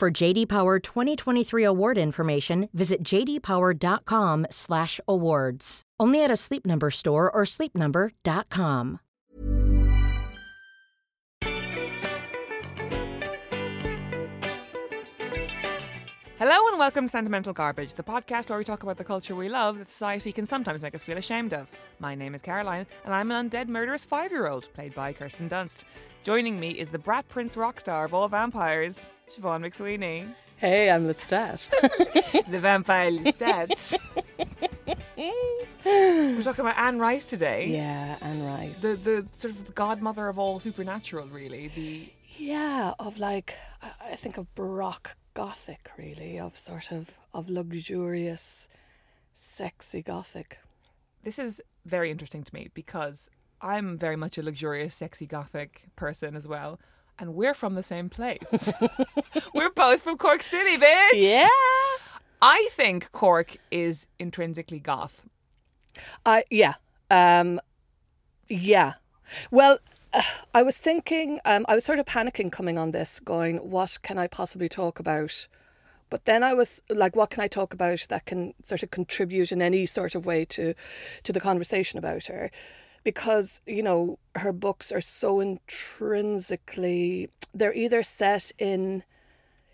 For JD Power 2023 award information, visit jdpower.com/awards. Only at a Sleep Number store or sleepnumber.com. Hello and welcome to Sentimental Garbage, the podcast where we talk about the culture we love that society can sometimes make us feel ashamed of. My name is Caroline, and I'm an undead murderous five year old, played by Kirsten Dunst. Joining me is the brat prince rock star of all vampires, Siobhan McSweeney. Hey, I'm Lestat. the vampire Lestat. We're talking about Anne Rice today. yeah, Anne Rice. The, the sort of the godmother of all supernatural, really. The yeah, of like I- I think of Baroque Gothic, really, of sort of of luxurious, sexy Gothic. this is very interesting to me because I'm very much a luxurious, sexy gothic person as well. And we're from the same place. we're both from Cork City, bitch. Yeah. I think Cork is intrinsically goth. I yeah, um, yeah. Well, uh, I was thinking, um, I was sort of panicking coming on this, going, what can I possibly talk about? But then I was like, what can I talk about that can sort of contribute in any sort of way to, to the conversation about her? Because you know her books are so intrinsically, they're either set in,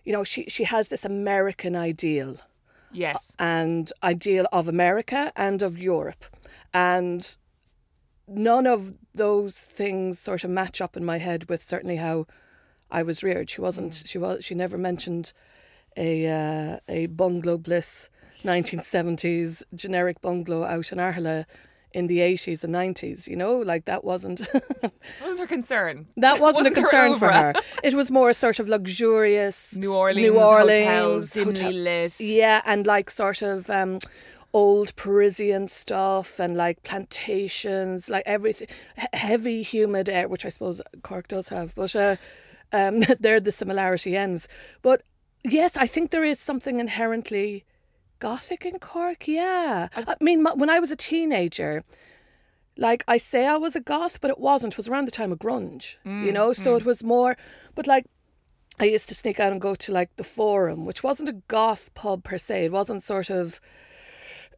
you know, she she has this American ideal Yes. and ideal of America and of Europe. And none of those things sort of match up in my head with certainly how I was reared. She wasn't she was she never mentioned a uh, a bungalow bliss 1970s generic bungalow out in Aherla in the 80s and 90s, you know, like that wasn't wasn't her concern. that wasn't, Wasn't a her concern for her. It was more a sort of luxurious New Orleans, New Orleans hotels, dimly hotel- lit. yeah, and like sort of um, old Parisian stuff and like plantations, like everything, he- heavy, humid air, which I suppose Cork does have. But uh, um, there the similarity ends. But yes, I think there is something inherently gothic in Cork. Yeah, I mean, m- when I was a teenager. Like I say, I was a goth, but it wasn't. It was around the time of grunge, you know. So it was more, but like I used to sneak out and go to like the Forum, which wasn't a goth pub per se. It wasn't sort of,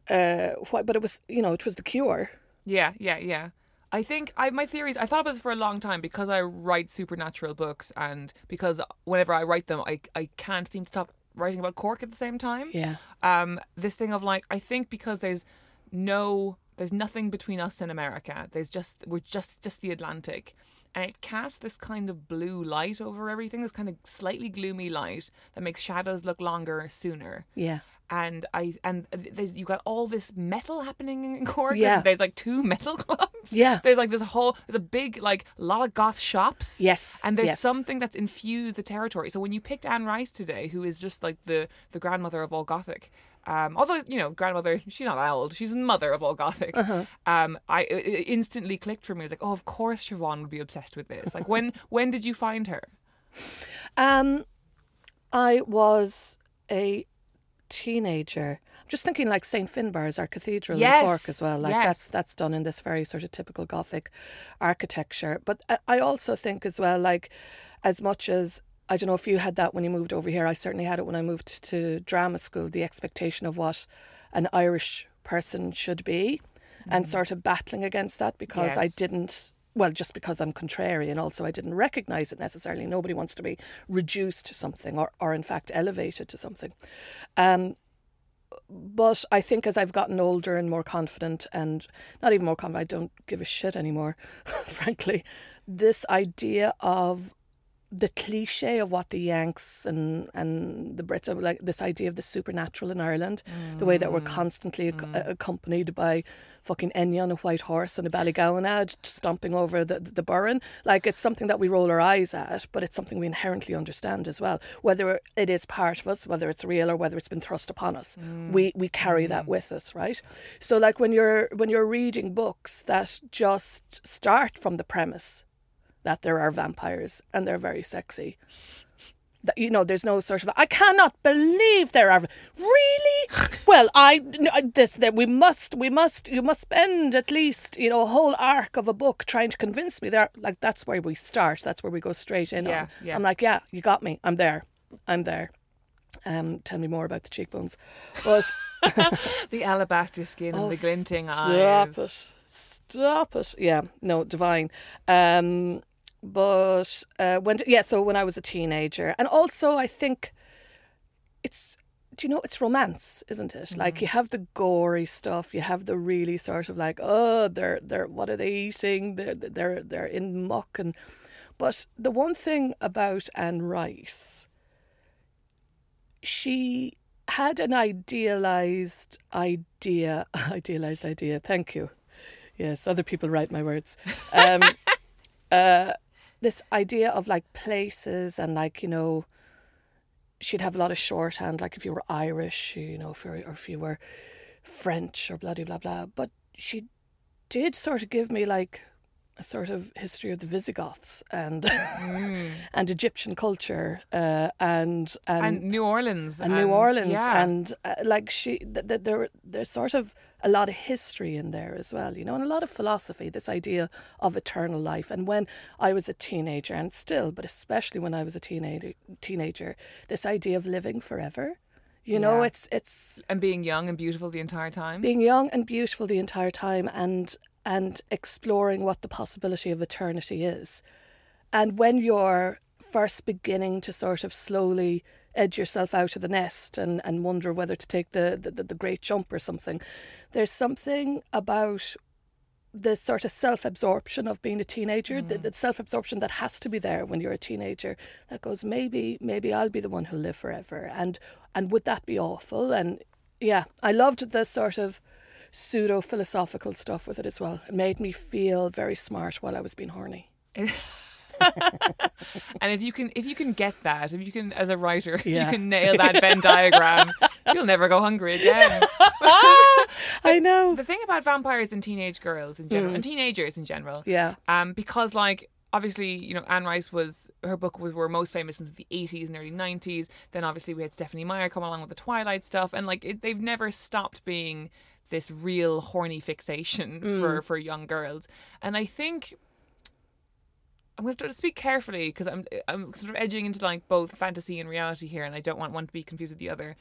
uh, what, but it was, you know, it was the Cure. Yeah, yeah, yeah. I think I my theories. I thought about this for a long time because I write supernatural books, and because whenever I write them, I I can't seem to stop writing about Cork at the same time. Yeah. Um, this thing of like, I think because there's no, there's nothing between us and America. There's just we're just just the Atlantic, and it casts this kind of blue light over everything. This kind of slightly gloomy light that makes shadows look longer sooner Yeah. And I and there's you got all this metal happening in Cork. Yeah. there's, like two metal clubs. Yeah. there's like this whole there's a big like lot of goth shops. Yes, and there's yes. something that's infused the territory. So when you picked Anne Rice today, who is just like the the grandmother of all gothic. Um, although you know, grandmother, she's not that old. She's the mother of all gothic. Uh-huh. Um, I instantly clicked for me. I was like, oh, of course, Siobhan would be obsessed with this. Like, when when did you find her? Um, I was a teenager. I'm just thinking like St. Finbarr's, our cathedral Yes, in Cork as well. Like yes. that's that's done in this very sort of typical Gothic architecture. But I- I also think as well, like as much as I don't know if you had that when you moved over here. I certainly had it when I moved to drama school. The expectation of what an Irish person should be, and mm-hmm. sort of battling against that because I didn't well, just because I'm contrary and also I didn't recognize it necessarily. Nobody wants to be reduced to something or, or in fact elevated to something. Um, but I think as I've gotten older and more confident, and not even more confident, I don't give a shit anymore, frankly. This idea of the cliche of what the Yanks and and the Brits are like this idea of the supernatural in Ireland, the way that we're mm. constantly ac- mm. accompanied by fucking Enya on a white horse and a Ballygowan ad stomping over the the Burren. Like it's something that we roll our eyes at, but it's something we inherently understand as well. Whether it is part of us, whether it's real or whether it's been thrust upon us, mm. we we carry that with us, right? So like when you're when you're reading books that just start from the premise that there are vampires and they're very sexy. That, you know, there's no sort of I cannot believe there are really. Well, I this that we must we must you must spend at least you know a whole arc of a book trying to convince me there. Like that's where we start. That's where we go straight in. Yeah, on. yeah. I'm like, yeah, you got me. I'm there. I'm there. Um, tell me more about the cheekbones, but The alabaster skin and Oh, the glinting stop eyes. it. Stop it. Yeah, no, divine. Um, but uh, when yeah, so when I was a teenager, and also I think it's do you know it's romance, isn't it? Like you have the gory stuff, you have the really sort of like oh they're they're what are they eating? They're they're they're in muck and. But the one thing about Anne Rice, she had an idealized idea, idealized idea. Thank you. Yes, other people write my words. Um, uh, this idea of like places and like you know, she'd have a lot of shorthand. Like if you were Irish, you know, if you or if you were French or bloody blah blah blah. But she did sort of give me like a sort of history of the Visigoths and and Egyptian culture uh, and and And New Orleans. and New Orleans, yeah. and uh, like she, th- th- there, there's sort of a lot of history in there as well, you know, and a lot of philosophy. This idea of eternal life, and when I was a teenager, and still, but especially when I was a teenager, teenager, this idea of living forever. You know, Yeah. it's it's and being young and beautiful the entire time. being young and beautiful the entire time, and and exploring what the possibility of eternity is. And when you're first beginning to sort of slowly edge yourself out of the nest and, and wonder whether to take the, the, the great jump or something, there's something about the sort of self absorption of being a teenager, the, mm. the self absorption that has to be there when you're a teenager, that goes, maybe, maybe I'll be the one who'll live forever. And and would that be awful? And yeah, I loved the sort of pseudo philosophical stuff with it as well. It made me feel very smart while I was being horny. And if you can, if you can get that, if you can, as a writer, if Yeah. you can nail that Venn diagram, you'll never go hungry again. I know. the thing about vampires and teenage girls in general, and teenagers in general, Mm. Yeah. um, because like obviously, you know, Anne Rice was her book was were most famous in the eighties and early nineties. Then obviously we had Stephenie Meyer come along with the Twilight stuff, and like it, they've never stopped being this real horny fixation Mm. for for young girls. And I think I'm going to speak carefully because I'm I'm sort of edging into like both fantasy and reality here, and I don't want one to be confused with the other.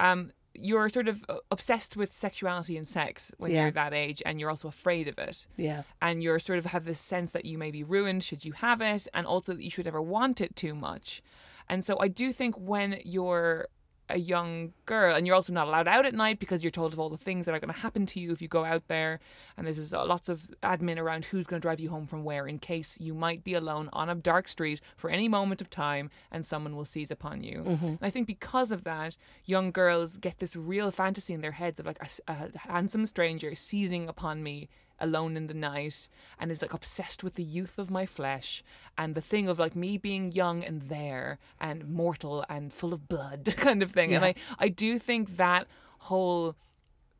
Um, you're sort of uh, obsessed with sexuality and sex when Yeah. you're that age, and you're also afraid of it Yeah. and you're sort of have this sense that you may be ruined should you have it and also that you should ever want it too much and so i do think when you're a young girl and you're also not allowed out at night because you're told of all the things that are going to happen to you if you go out there. And there's uh, lots of admin around who's going to drive you home from where in case you might be alone on a dark street for any moment of time and someone will seize upon you. And i think because of that young girls get this real fantasy in their heads of like a handsome stranger seizing upon me alone in the night and is like obsessed with the youth of my flesh and the thing of like me being young and there and mortal and full of blood kind of thing and i i do think that whole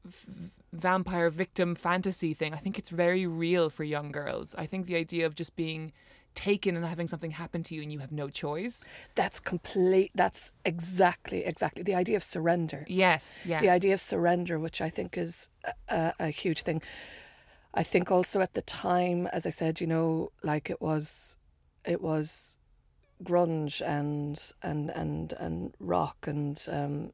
v- vampire victim fantasy thing i think it's very real for young girls i think the idea of just being taken and having something happen to you and you have no choice That's complete. That's exactly, exactly the idea of surrender. yes yes the idea of surrender, which I think is a, a huge thing. I think also at the time, as I said, you know, like it was, it was grunge and and and and rock and um,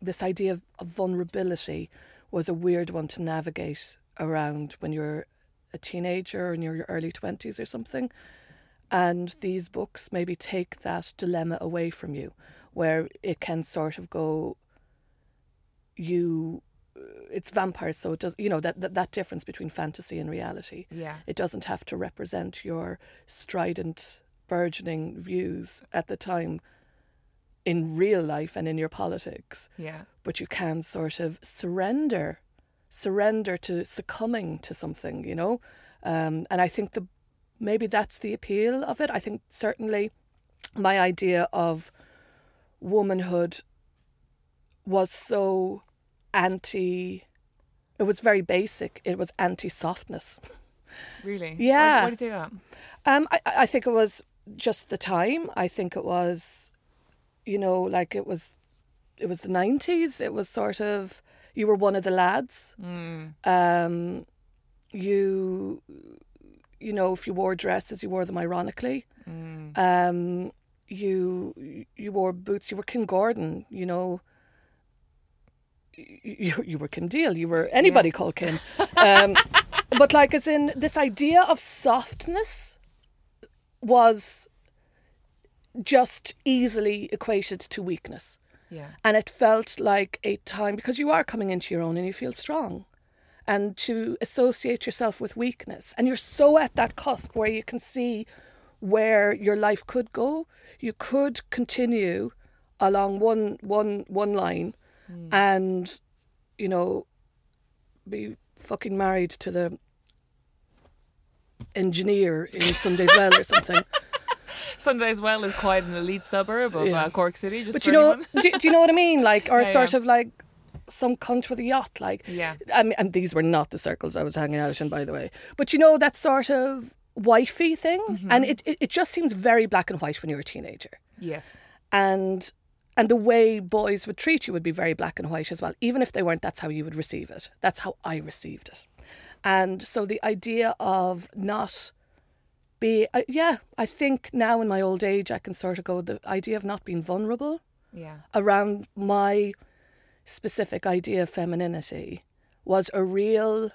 this idea of, of vulnerability was a weird one to navigate around when you're a teenager or in your early twenties or something. And these books maybe take that dilemma away from you, where it can sort of go, you, it's vampires, so it does, you know, that, that, that difference between fantasy and reality. yeah It doesn't have to represent your strident burgeoning views at the time in real life and in your politics, Yeah. but you can sort of surrender, surrender to succumbing to something, you know. Um, and I think the maybe that's the appeal of it. I think certainly my idea of womanhood was so anti. It was very basic. It was anti softness. Really? Yeah. Why, why do you say that? Um, I, I think it was just the time. I think it was, you know, like it was, it was the nineties. It was sort of you were one of the lads. Mm. Um, you, you know, if you wore dresses, you wore them ironically. Mm. Um, you you wore boots. You were Kim Gordon. You know. You you were Kim Deal. You were anybody called Kim. Um, but like, as in this idea of softness was just easily equated to weakness. Yeah. And it felt like a time because you are coming into your own and you feel strong. And to associate yourself with weakness. And you're so at that cusp where you can see where your life could go. You could continue along one one one line and, you know, be fucking married to the engineer in Sunday's Well or something. Sunday's Well is quite an elite suburb of Yeah. uh, Cork City. Just But you know, do, do you know what I mean? Like, or Yeah, sort yeah. of like some cunt with a yacht. Like, Yeah. I mean, and these were not the circles I was hanging out in, by the way. But you know that sort of wifey thing, Mm-hmm. and it, it it just seems very black and white when you're a teenager, Yes. and and the way boys would treat you would be very black and white as well. Even if they weren't, that's how you would receive it. That's how I received it, and so the idea of not be, uh, yeah, I think now in my old age I can sort of go the idea of not being vulnerable Yeah. around my specific idea of femininity was a real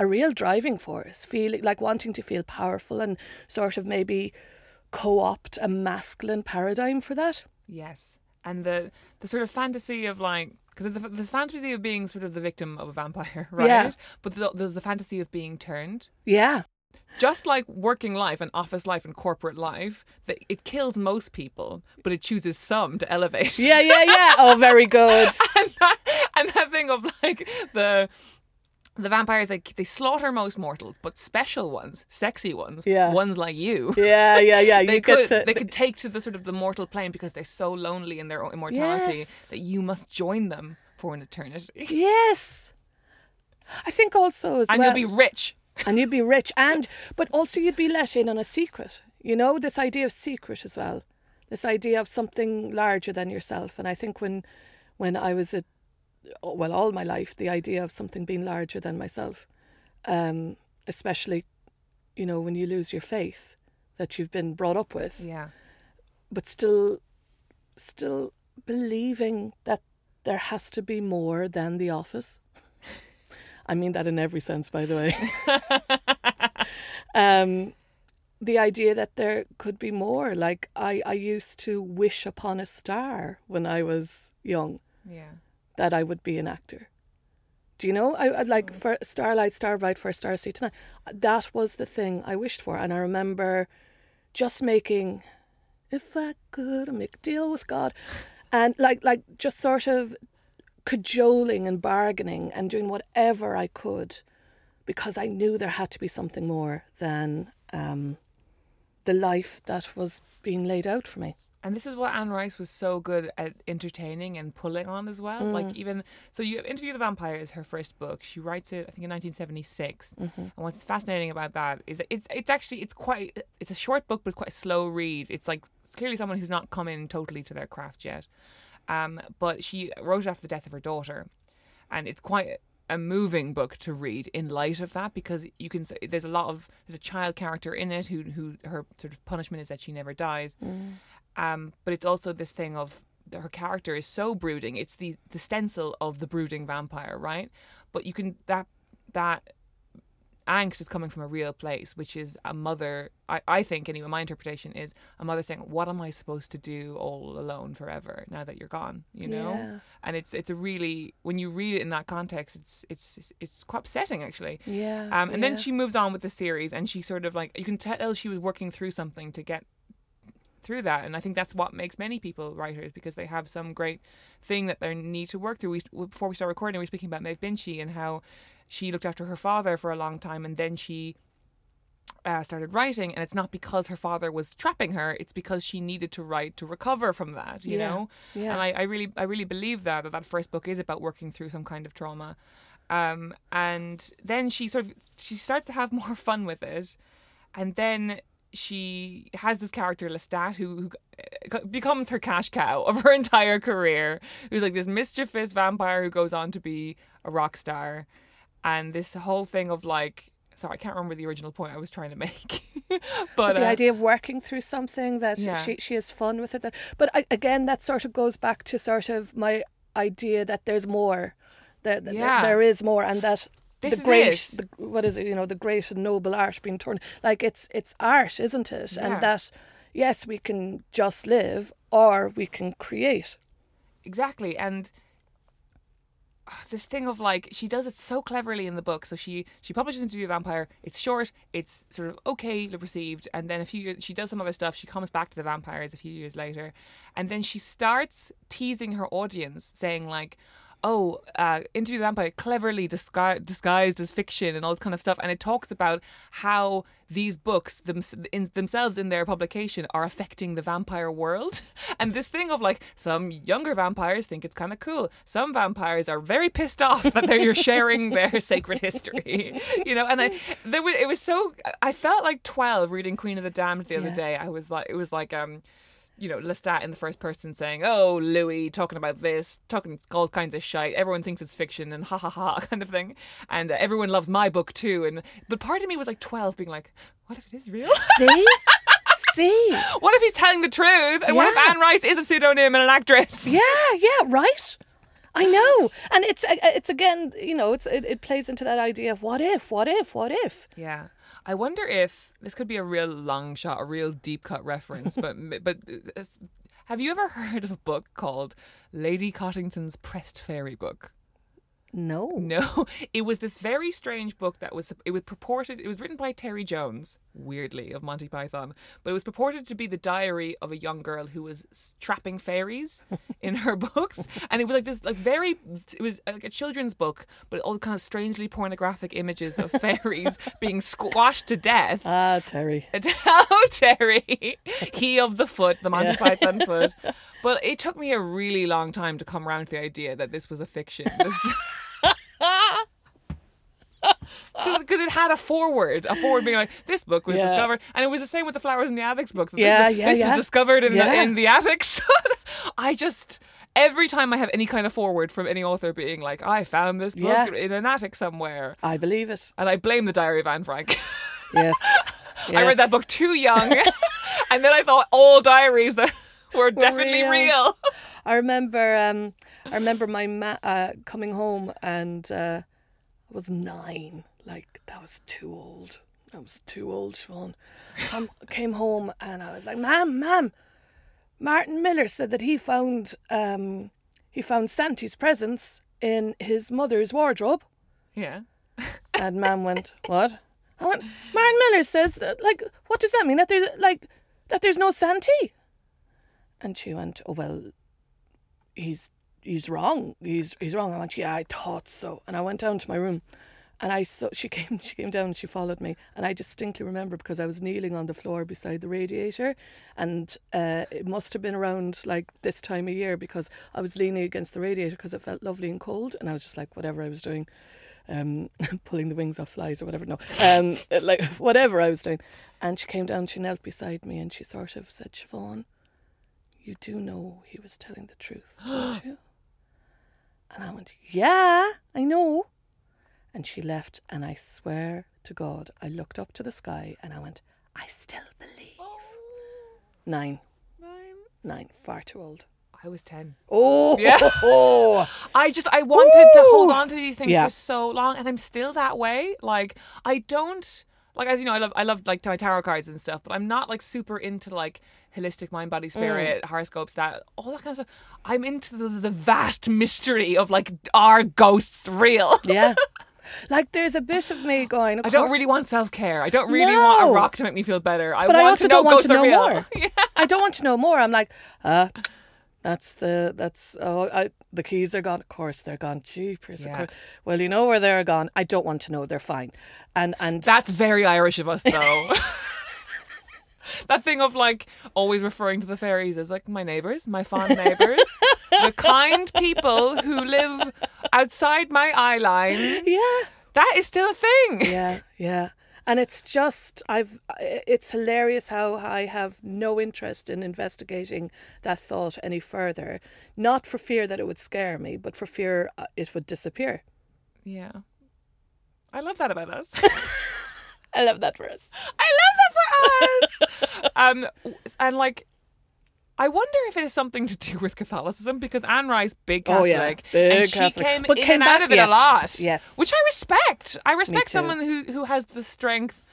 a real driving force feeling like wanting to feel powerful and sort of maybe co-opt a masculine paradigm for that Yes, and the the sort of fantasy of like because the, this fantasy of being sort of the victim of a vampire, right? Yeah. But there's, there's the fantasy of being turned. yeah Just like working life and office life and corporate life, that it kills most people, but it chooses some to elevate. yeah yeah yeah oh very good and, that, and that thing of like the the vampires like they slaughter most mortals, but special ones, sexy ones, Yeah. ones like you. yeah yeah yeah they could to they could take to the sort of the mortal plane because they're so lonely in their own immortality Yes. that you must join them for an eternity. yes I think also as And well you'll be rich. and you'd be rich and but also you'd be let in on a secret you know this idea of secret as well this idea of something larger than yourself and i think when when i was at well all my life the idea of something being larger than myself. Um especially you know when you lose your faith that you've been brought up with. Yeah. but still still believing that there has to be more than the office. I mean that in every sense by the way. Um the idea that there could be more. Like i i used to wish upon a star when i was young. Yeah. That i would be an actor. Do you know? I, I like for starlight starbright for star sea tonight that was the thing i wished for. And i remember just making if I could make a deal with God and like like just sort of cajoling and bargaining and doing whatever I could because I knew there had to be something more than um, the life that was being laid out for me. And this is what Anne Rice was so good at entertaining and pulling on as well. Mm. Like even so, you have Interview the Vampire is her first book. She writes it, I think, in 1976. Mm-hmm. And what's fascinating about that is that it's it's actually it's quite it's a short book, but it's quite a slow read. It's like it's clearly someone who's not come in totally to their craft yet. Um, but she wrote it after the death of her daughter, and it's quite a moving book to read in light of that because you can say there's a lot of there's a child character in it who who her sort of punishment is that she never dies. Mm. Um, but it's also this thing of her character is so brooding. It's the the stencil of the brooding vampire, right? But you can that that angst is coming from a real place, which is a mother. I, I think anyway, my interpretation is a mother saying, "What am I supposed to do all alone forever now that you're gone?" You know, Yeah. and it's it's a really when you read it in that context, it's it's it's quite upsetting actually. Yeah. Um, and yeah. then she moves on with the series, and she sort of like you can tell she was working through something to get through that, and I think that's what makes many people writers because they have some great thing that they need to work through. We, before we start recording, we were speaking about Maeve Binchy and how she looked after her father for a long time, and then she uh, started writing, and it's not because her father was trapping her; it's because she needed to write to recover from that. You Yeah, know, yeah. and I, I really, I really believe that that that first book is about working through some kind of trauma, um, and then she sort of she starts to have more fun with it, and then she has this character Lestat who, who uh, becomes her cash cow of her entire career, who's like this mischievous vampire who goes on to be a rock star, and this whole thing of like. Sorry, I can't remember the original point I was trying to make, but, But the uh, idea of working through something that Yeah. she she has fun with it. That, but I, again, that sort of goes back to sort of my idea that there's more. There, there- Yeah. there is more, and that This the is great, the, what is it? You know, the great and noble art being torn. Like it's it's art, isn't it? Yeah. And that yes, we can just live, or we can create. exactly and ah, this thing of like she does it so cleverly in the book so she she publishes into a vampire it's short it's sort of okay received and then a few years she does some other stuff she comes back to the vampires a few years later and then she starts teasing her audience saying like oh, uh, Interview the Vampire cleverly disgu- disguised as fiction and all this kind of stuff. And it talks about how these books them- in themselves in their publication are affecting the vampire world. And this thing of like some younger vampires think it's kind of cool. Some vampires are very pissed off that they're you're sharing their sacred history, you know. And I, there was, it was so I felt like twelve reading Queen of the Damned the other day. I was like, it was like um you know, Lestat in the first person saying, "Oh, Louis talking about this, talking all kinds of shite. Everyone thinks it's fiction and ha ha ha kind of thing, and uh, everyone loves my book too." And but part of me was like twelve, being like, "What if it is real? See, see. what if he's telling the truth? And what if Anne Rice is a pseudonym and an actress?" Yeah, yeah, right. I know, and it's uh, it's again, you know, it's it, it plays into that idea of what if, what if, what if. Yeah. I wonder if this could be a real long shot, a real deep cut reference, but but uh, have you ever heard of a book called Lady Cottington's Pressed Fairy Book? No, No, it was this very strange book that was it was purported it was written by Terry Jones, weirdly of Monty Python, but it was purported to be the diary of a young girl who was trapping fairies in her books, and it was like this like very it was like a children's book, but all kind of strangely pornographic images of fairies being squashed to death. ah, Terry. Oh, Terry, he of the foot, the Monty Python foot. But it took me a really long time to come around to the idea that this was a fiction. Because it had a forward, a forward being like, this book was Yeah. discovered. And it was the same with the Flowers in the Attics books. This Yeah, was- yeah, This yeah. was discovered in, the, in the attics. I just, every time I have any kind of forward from any author being like, I found this book Yeah. in an attic somewhere. I believe it. And I blame the Diary of Anne Frank. Yes. I read that book too young, and then I thought all diaries that were definitely real. real. I remember. Um, I remember my ma- uh, coming home and uh, I was nine. Like that was too old. I was too old, Siobhan. Come, came home and I was like, "Ma'am, ma'am, Martin Miller said that he found um, he found Santi's presents in his mother's wardrobe." Yeah. And Ma'am went, "What?" I went, "Martin Miller says that. Like, what does that mean? That there's like that there's no Santi?" And she went, "Oh well, he's he's wrong. He's he's wrong." I went, "Yeah, I thought so." And I went down to my room, and I saw she came she came down and she followed me, and I distinctly remember because I was kneeling on the floor beside the radiator, and uh, it must have been around like this time of year because I was leaning against the radiator because it felt lovely and cold, and I was just like whatever I was doing um, pulling the wings off flies or whatever. No, um, like whatever I was doing. And she came down, she knelt beside me, and she sort of said, Siobhan, you do know he was telling the truth, don't you? And I went, Yeah, I know. And she left, and I swear to God, I looked up to the sky and I went, I still believe. Oh. Nine, nine, far too old. I was 10. Oh, Yeah. I just, I wanted to hold on to these things Yeah. for so long, and I'm still that way. Like, I don't. Like as you know, I love I love like my tarot cards and stuff, but I'm not like super into like holistic mind, body, spirit, horoscopes, that all that kind of stuff. I'm into the, the vast mystery of like are ghosts real? yeah. Like there's a bit of me going. I don't really want self care. I don't really want a rock to make me feel better. I but want I also to know don't want to know real. more. I don't want to know more. I'm like, uh, that's the that's oh I, the keys are gone. Of course they're gone. Jeepers. Yeah. course. Well, you know where they're gone. I don't want to know. They're fine. And and That's very Irish of us, though. that thing of like always referring to the fairies as like my neighbours, my fond neighbours, the kind people who live outside my eye line. yeah. That is still a thing. yeah, yeah. And it's just I've it's hilarious how I have no interest in investigating that thought any further, not for fear that it would scare me, but for fear uh, it would disappear. Yeah. I love that about us. I love that for us. I love that for us. um, and like, I wonder if it is something to do with Catholicism because Anne Rice, big Catholic, Oh, yeah, big and she Catholic. came But in came and out of it yes, a lot. yes. which I respect. I respect someone who who has the strength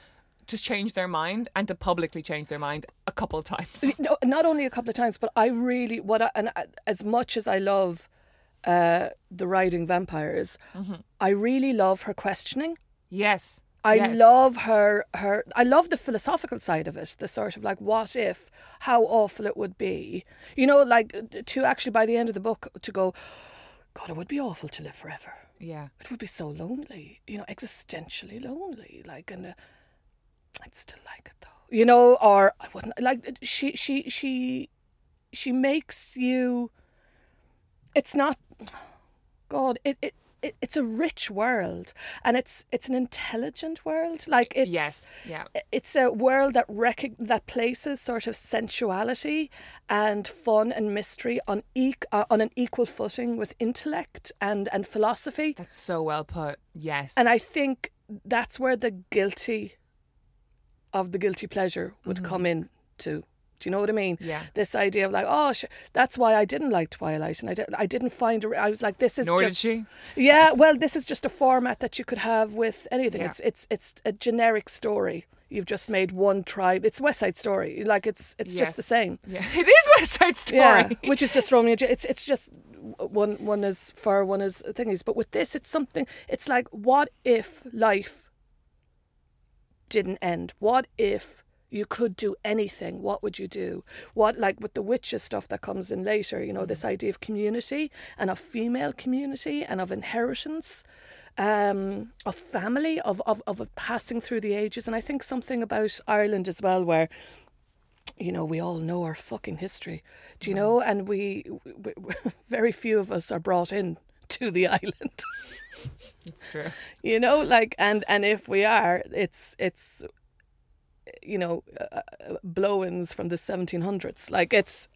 to change their mind and to publicly change their mind a couple of times. No, not only a couple of times, but I really what I, and I, as much as I love uh, the riding vampires, I really love her questioning. yes. I yes. love her her I love the philosophical side of it, the sort of like what if, how awful it would be. You know, like to actually by the end of the book to go, God, it would be awful to live forever. Yeah. It would be so lonely, you know, existentially lonely. Like and uh, I'd still like it though. You know, or I wouldn't like she she she she makes you it's not God, it, it, it it's a rich world and it's it's an intelligent world. Like it's yes. Yeah. it's a world that rec- that places sort of sensuality and fun and mystery on e- uh, on an equal footing with intellect and and philosophy. That's so well put. Yes. And I think that's where the guilty of the guilty pleasure would come in to. Do you know what I mean? Yeah. This idea of like, oh, sh- that's why I didn't like Twilight, and I, di- I didn't find. A- I was like, this is Nor just. did she. Yeah, well, this is just a format that you could have with anything. Yeah. It's it's it's a generic story. You've just made one tribe. It's West Side Story. Like it's it's Yes. just the same. Yeah. It is West Side Story. Yeah, which is just Romeo. It's it's just one one is fur, one is thingies. But with this, it's something. It's like, what if life didn't end? What if you could do anything? What would you do? What like with the witches stuff that comes in later? You know, this idea of community and of female community and of inheritance. Um, of family, of, of of passing through the ages, and I think something about Ireland as well, where you know, we all know our fucking history, do you know? And we, we, we very few of us are brought in to the island, It's true. you know, like, and and if we are, it's it's, you know, uh, uh, blow-ins from the 1700s. Like it's,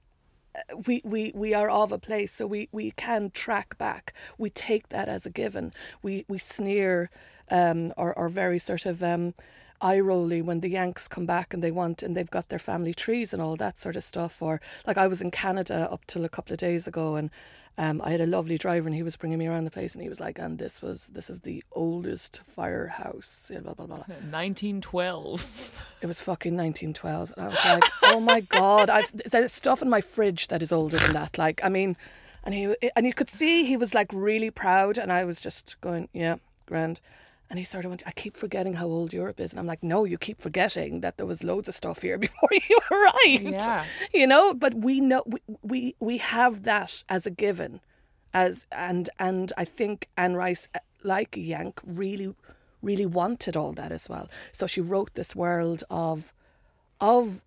uh, we we we are of a place, so we we can track back. We take that as a given. We we sneer, um, or or very sort of um eye rolly when the Yanks come back and they want and they've got their family trees and all that sort of stuff. Or like I was in Canada up till a couple of days ago and um, I had a lovely driver and he was bringing me around the place and he was like, and this was this is the oldest firehouse. yeah, Blah blah blah. 1912. It was fucking 1912, and I was like, oh my god, I've there's stuff in my fridge that is older than that. Like, I mean, and he and you could see he was like really proud, and I was just going, yeah, grand. And he sort of went, I keep forgetting how old Europe is. And I'm like, no, you keep forgetting that there was loads of stuff here before you arrived. Yeah. You know, but we know, we, we, we have that as a given. as And, and I think Anne Rice, uh, like Yank, really, really wanted all that as well. So she wrote this world of, of,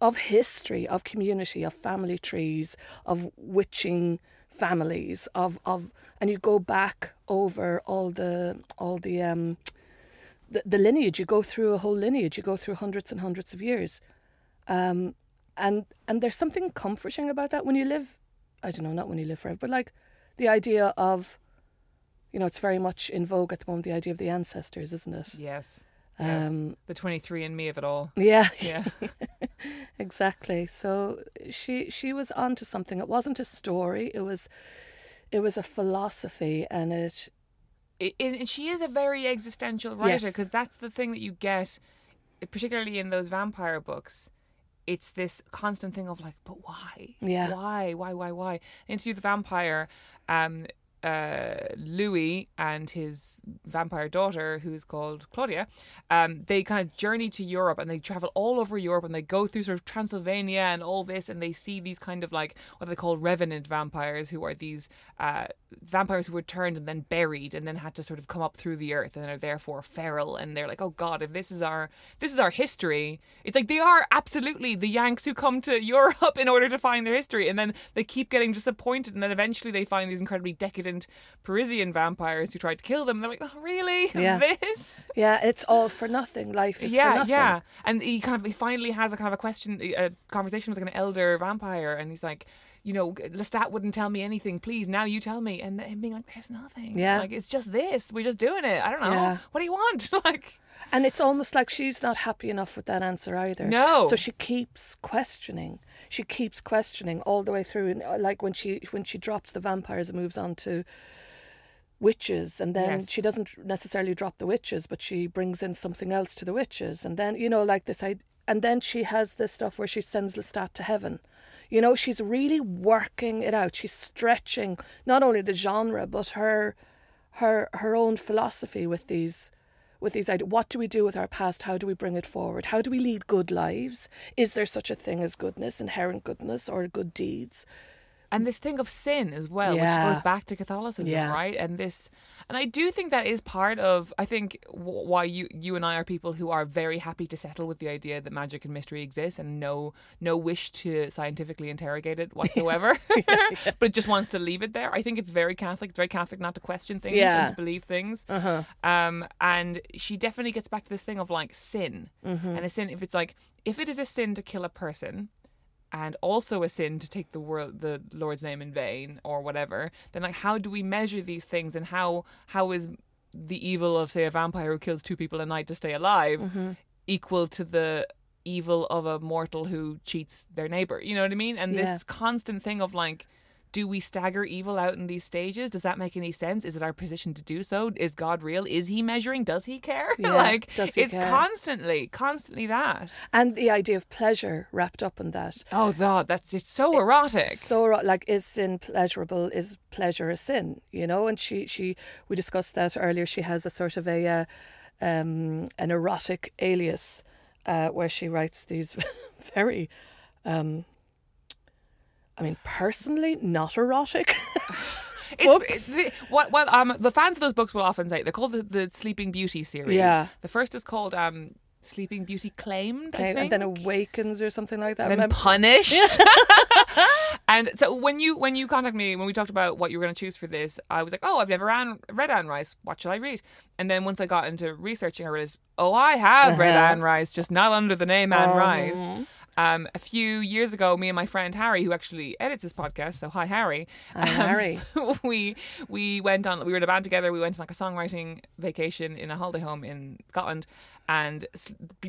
of history, of community, of family trees, of witching families, of, of and you go back over all the all the um the, the lineage. You go through a whole lineage. You go through hundreds and hundreds of years, um, and and there's something comforting about that when you live. I don't know, not when you live forever, but like the idea of, you know, it's very much in vogue at the moment. The idea of the ancestors, isn't it? Yes. Yes. Um, the 23 and me of it all. yeah, Yeah. exactly. So she she was onto something. It wasn't a story. It was it was a philosophy, and it it, it, she is a very existential writer Yes. because that's the thing that you get, particularly in those vampire books. It's this constant thing of like, but why? Yeah. Why? Why? Why? Why? Into the vampire, um, uh, Louis and his vampire daughter, who is called Claudia, um, they kind of journey to Europe and they travel all over Europe and they go through sort of Transylvania and all this and they see these kind of like what they call revenant vampires, who are these uh, vampires who were turned and then buried and then had to sort of come up through the earth and are therefore feral and they're like, oh god, if this is our this is our history, it's like they are absolutely the Yanks who come to Europe in order to find their history and then they keep getting disappointed and then eventually they find these incredibly decadent Parisian vampires who tried to kill them. They're like, oh, really? Yeah. This? Yeah, it's all for nothing. Life is yeah, for nothing. yeah. And he kind of he finally has a kind of a question, a conversation with like an elder vampire, and he's like, you know, Lestat wouldn't tell me anything. Please, now you tell me. And him being like, there's nothing. Yeah. Like it's just this. We're just doing it. I don't know. Yeah. What do you want? like. And it's almost like she's not happy enough with that answer either. No. So she keeps questioning. She keeps questioning all the way through. And uh, like when she when she drops the vampires and moves on to witches, and then Yes. she doesn't necessarily drop the witches, but she brings in something else to the witches, and then you know like this. I and then she has this stuff where she sends Lestat to heaven. You know, she's really working it out. She's stretching not only the genre but her her her own philosophy with these with these ideas. What do we do with our past? How do we bring it forward? How do we lead good lives? Is there such a thing as goodness, inherent goodness, or good deeds? And this thing of sin as well, Yeah. which goes back to Catholicism, Yeah. right? And this, and I do think that is part of. I think w- why you you and I are people who are very happy to settle with the idea that magic and mystery exists, and no no wish to scientifically interrogate it whatsoever, but it just wants to leave it there. I think it's very Catholic. It's very Catholic not to question things Yeah. and to believe things. Uh-huh. Um, and she definitely gets back to this thing of like sin, Mm-hmm. and a sin. If it's like if it is a sin to kill a person, and also a sin to take the world the Lord's name in vain or whatever, then like how do we measure these things and how how is the evil of say a vampire who kills two people a night to stay alive Mm-hmm. equal to the evil of a mortal who cheats their neighbor? You know what I mean? And Yeah. this constant thing of like do we stagger evil out in these stages? Does that make any sense? Is it our position to do so? Is God real? Is he measuring? Does he care? Yeah, like does he it's care? constantly, constantly that. And the idea of pleasure wrapped up in that. Oh God, that's it's so erotic. So like is sin pleasurable? Is pleasure a sin? You know, and she she we discussed that earlier. She has a sort of a uh, um, an erotic alias uh, where she writes these very. Um, I mean, personally, not erotic. It's, it's what what um the fans of those books will often say they're called the, the Sleeping Beauty series. Yeah. The first is called um Sleeping Beauty Claimed, I think. and then awakens or something like that. and then punished. and so when you when you contacted me when we talked about what you were going to choose for this, I was like, oh, I've never ran, read Anne Rice. What should I read? And then once I got into researching, I realized, oh, I have read Uh-huh. Anne Rice, just not under the name Anne Oh. Rice. Um, a few years ago, me and my friend Harry, who actually edits this podcast, so hi Harry, Hi, um, Harry. we we went on. We were in a band together. We went on like a songwriting vacation in a holiday home in Scotland, and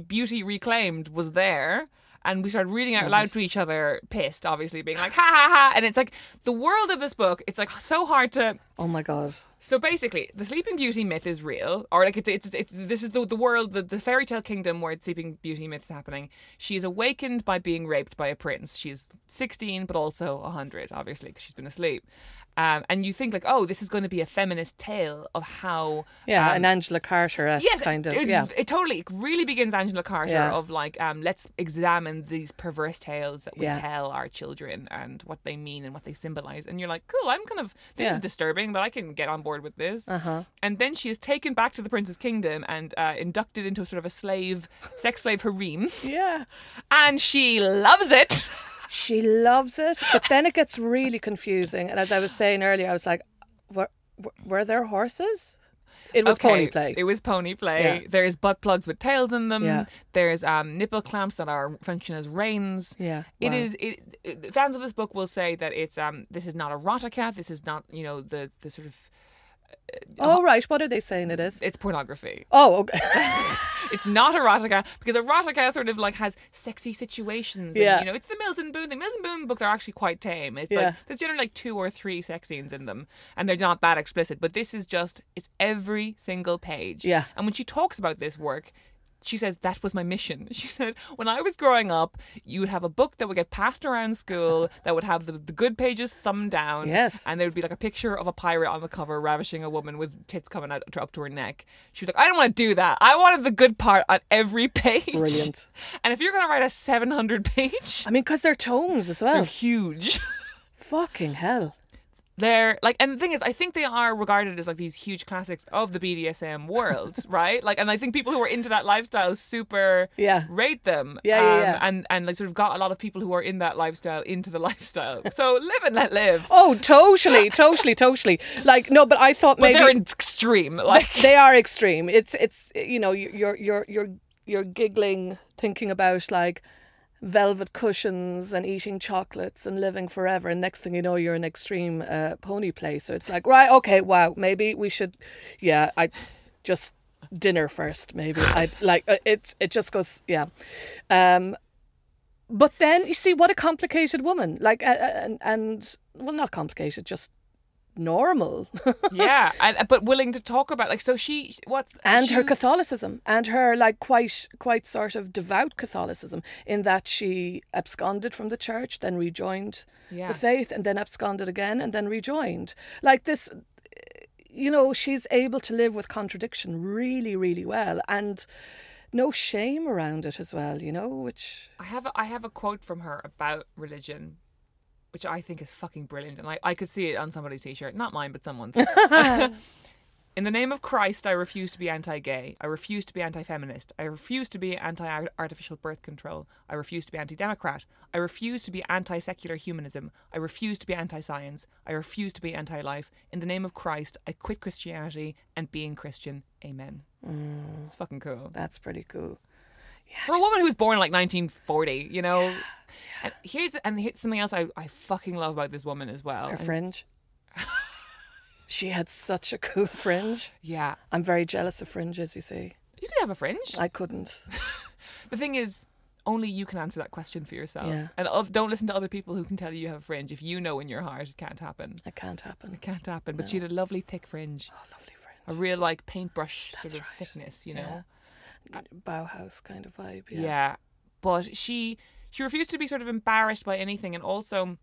Beauty Reclaimed was there. And we started reading out loud to each other, pissed, obviously, being like, ha ha ha. And it's like the world of this book, it's like so hard to. Oh my god. So basically, the Sleeping Beauty myth is real, or like it's, it's, it's this is the, the world, the, the fairy tale kingdom where the Sleeping Beauty myth is happening. She is awakened by being raped by a prince. She's 16, but also 100, obviously, because she's been asleep. Um, and you think like, oh, this is going to be a feminist tale of how Yeah, um, an Angela Carter esque yes, kind of. it, yeah. it totally it really begins Angela Carter Yeah. of like um, let's examine these perverse tales that we Yeah. tell our children and what they mean and what they symbolize. And you're like, cool, I'm kind of this Yeah. is disturbing, but I can get on board with this. Uh-huh. And then she is taken back to the prince's kingdom and uh, inducted into sort of a slave, sex slave harem, Yeah. and she loves it. She loves it, but then it gets really confusing. And as I was saying earlier, I was like, were, were- were there horses? It was Okay, pony play. It was pony play. Yeah. There's butt plugs with tails in them. Yeah. There's um, nipple clamps that are function as reins. Yeah, It wow. is. It, it- fans of this book will say that it's um. This is not erotica. This is not you know the the sort of oh, uh-huh. right. What are they saying it is? it's pornography. Oh, okay. It's not erotica because erotica sort of like has sexy situations. And, Yeah. you know, it's the Mills and Boon. The Mills and Boon books are actually quite tame. It's Yeah. like there's generally like two or three sex scenes in them, and they're not that explicit. But this is just it's every single page. Yeah. And when she talks about this work. She says that was my mission. She said when I was growing up, you would have a book that would get passed around school that would have the, the good pages thumbed down. Yes. And there would be like a picture of a pirate on the cover ravishing a woman with tits coming out up to her neck. She was like, I don't want to do that. I wanted the good part on every page. Brilliant. And if you're going to write a 700 page, I mean, because they're tomes as well. they're huge. Fucking hell. They're like and the thing is i think they are regarded as like these huge classics of the bdsm world right like and i think people who are into that lifestyle super Yeah. rate them Yeah, yeah, um, yeah. and and like sort of got a lot of people who are in that lifestyle into the lifestyle so live and let live Oh, totally, totally, totally. Like no, but I thought but maybe they're extreme like they are extreme. It's it's you know you're you're you're you're giggling thinking about like velvet cushions and eating chocolates and living forever and next thing you know you're an extreme uh, pony placer. It's like right okay wow maybe we should yeah i just dinner first maybe. I like uh, it it just goes yeah. Um but then you see what a complicated woman. Like and and well not complicated just normal yeah and, but willing to talk about like so she what and she, her Catholicism and her like quite quite sort of devout Catholicism in that she absconded from the church, then rejoined Yeah. the faith, and then absconded again and then rejoined. Like this, you know, she's able to live with contradiction really, really well, and no shame around it as well. You know, which I have a, I have a quote from her about religion, which I think is fucking brilliant, and I, I could see it on somebody's t-shirt, not mine, but someone's. In the name of Christ, I refuse to be anti-gay. I refuse to be anti-feminist. I refuse to be anti-artificial birth control. I refuse to be anti-democrat. I refuse to be anti-secular humanism. I refuse to be anti-science. I refuse to be anti-life. In the name of Christ, I quit Christianity and being Christian. Amen. Mm. It's fucking cool that's pretty cool. For a woman who was born in like 1940, you know. And here's and here's something else I, I fucking love about this woman as well. Her And- fringe. she had such a cool fringe. yeah, I'm very jealous of fringes. You see, you can have a fringe. I couldn't. the thing is, only you can answer that question for yourself. Yeah. And don't listen to other people who can tell you you have a fringe if you know in your heart it can't happen. It can't happen. It can't happen. But she had a lovely thick fringe, Oh, lovely fringe. a real like paintbrush That's sort of right. thickness, you know. Bauhaus kind of vibe. Yeah. Yeah. But she she refused to be sort of embarrassed by anything and also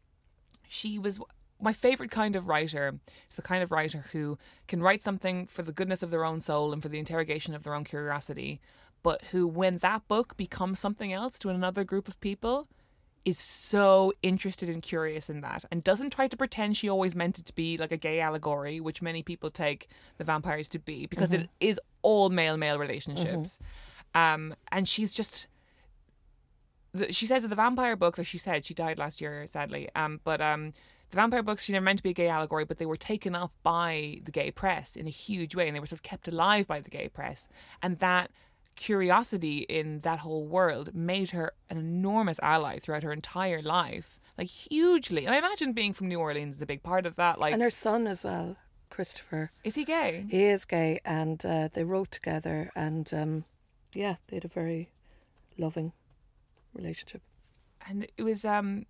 she was my favorite kind of writer is the kind of writer who can write something for the goodness of their own soul and for the interrogation of their own curiosity, but who when that book becomes something else to another group of people is so interested and curious in that and doesn't try to pretend she always meant it to be like a gay allegory, which many people take the vampires to be, because it is all male male relationships. Um, and she's just the, she says that the vampire books, or she said she died last year, sadly. Um, but um, the vampire books, she never meant to be a gay allegory, but they were taken up by the gay press in a huge way, and they were sort of kept alive by the gay press, and that curiosity in that whole world made her an enormous ally throughout her entire life, like hugely. And I imagine being from New Orleans is a big part of that. Like, And her son as well, Christopher. is he gay? He is gay, and uh, they wrote together, and um, yeah, they had a very loving relationship. and it was um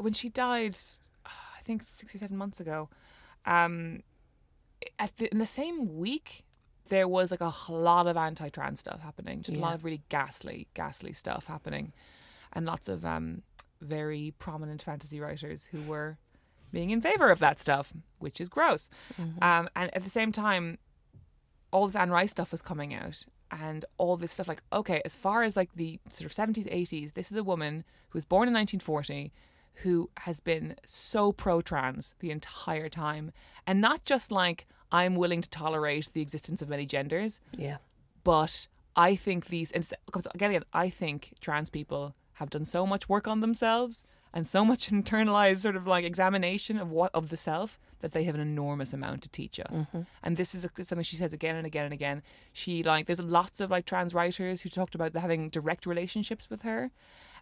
when she died i think six or seven months ago um at the, in the same week there was like a lot of anti-trans stuff happening just a lot of really ghastly ghastly stuff happening. And lots of um very prominent fantasy writers who were being in favor of that stuff which is gross. Um and at the same time all this Anne Rice stuff was coming out and all this stuff like okay as far as like the sort of 70s 80s this is a woman who was born in 1940 who has been so pro trans the entire time. And not just like I'm willing to tolerate the existence of many genders Yeah. but I think these and again, again I think trans people have done so much work on themselves and so much internalized sort of like examination of what of the self that they have an enormous amount to teach us. And this is a, something she says again and again and again. She like there's lots of like trans writers who talked about having direct relationships with her.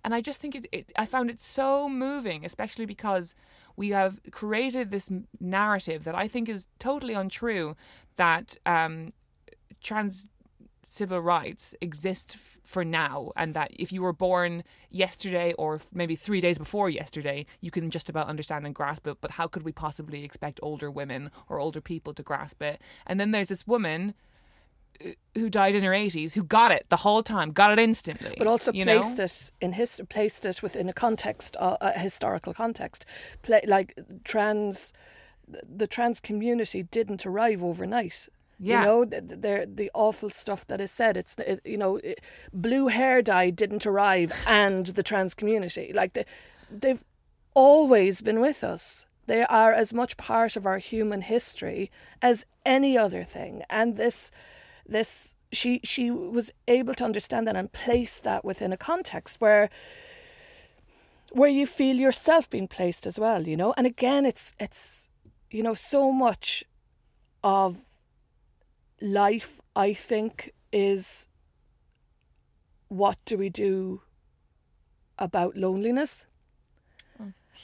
And I just think it, it I found it so moving, especially because we have created this narrative that I think is totally untrue that um, trans civil rights exist f- for now and that if you were born yesterday or f- maybe 3 days before yesterday you can just about understand and grasp it but how could we possibly expect older women or older people to grasp it and then there's this woman who died in her 80s who got it the whole time, got it instantly. but also you placed know? it in his placed it within a context, uh, a historical context. Play, like trans, the trans community didn't arrive overnight. Yeah. You know, the, the, the awful stuff that is said. It's it, you know, it, blue hair dye didn't arrive, and the trans community, like they, they've always been with us. They are as much part of our human history as any other thing, and this this she she was able to understand that and place that within a context where where you feel yourself being placed as well you know and again it's it's you know so much of life i think is what do we do about loneliness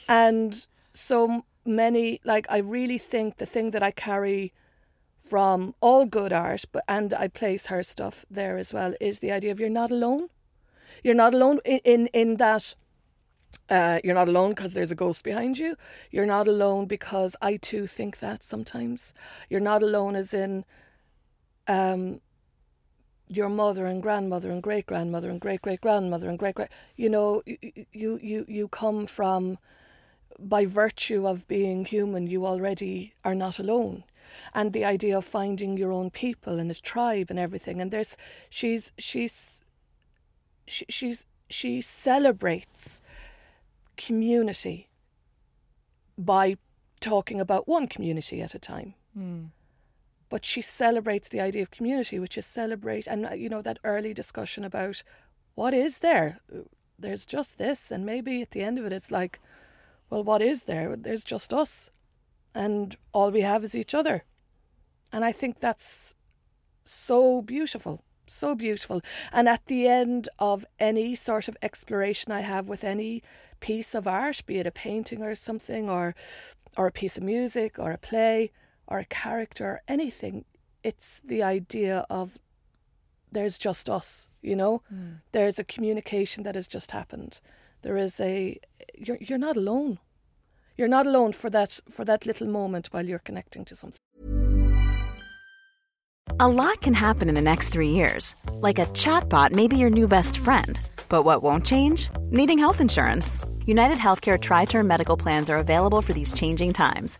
and so many like i really think the thing that i carry from all good art, but and I place her stuff there as well, is the idea of you're not alone. You're not alone in in, in that uh, you're not alone because there's a ghost behind you. You're not alone because I too think that sometimes. You're not alone as in um, your mother and grandmother and great grandmother and great great grandmother and great great. You know, you you you come from by virtue of being human. You already are not alone and the idea of finding your own people and a tribe and everything and there's she's she's she, she's she celebrates community by talking about one community at a time Mm. But she celebrates the idea of community which is celebrate and uh, you know that early discussion about what is there there's just this and maybe at the end of it it's like well what is there there's just us and all we have is each other. And I think that's so beautiful, so beautiful. And at the end of any sort of exploration I have with any piece of art, be it a painting or something, or or a piece of music, or a play, or a character, or anything, it's the idea of there's just us, you know? Mm. There's a communication that has just happened. There is a you're you're not alone. You're not alone for that for that little moment while you're connecting to something. A lot can happen in the next three years. Like a chatbot may be your new best friend. But what won't change? Needing health insurance. United Healthcare Tri Term Medical Plans are available for these changing times.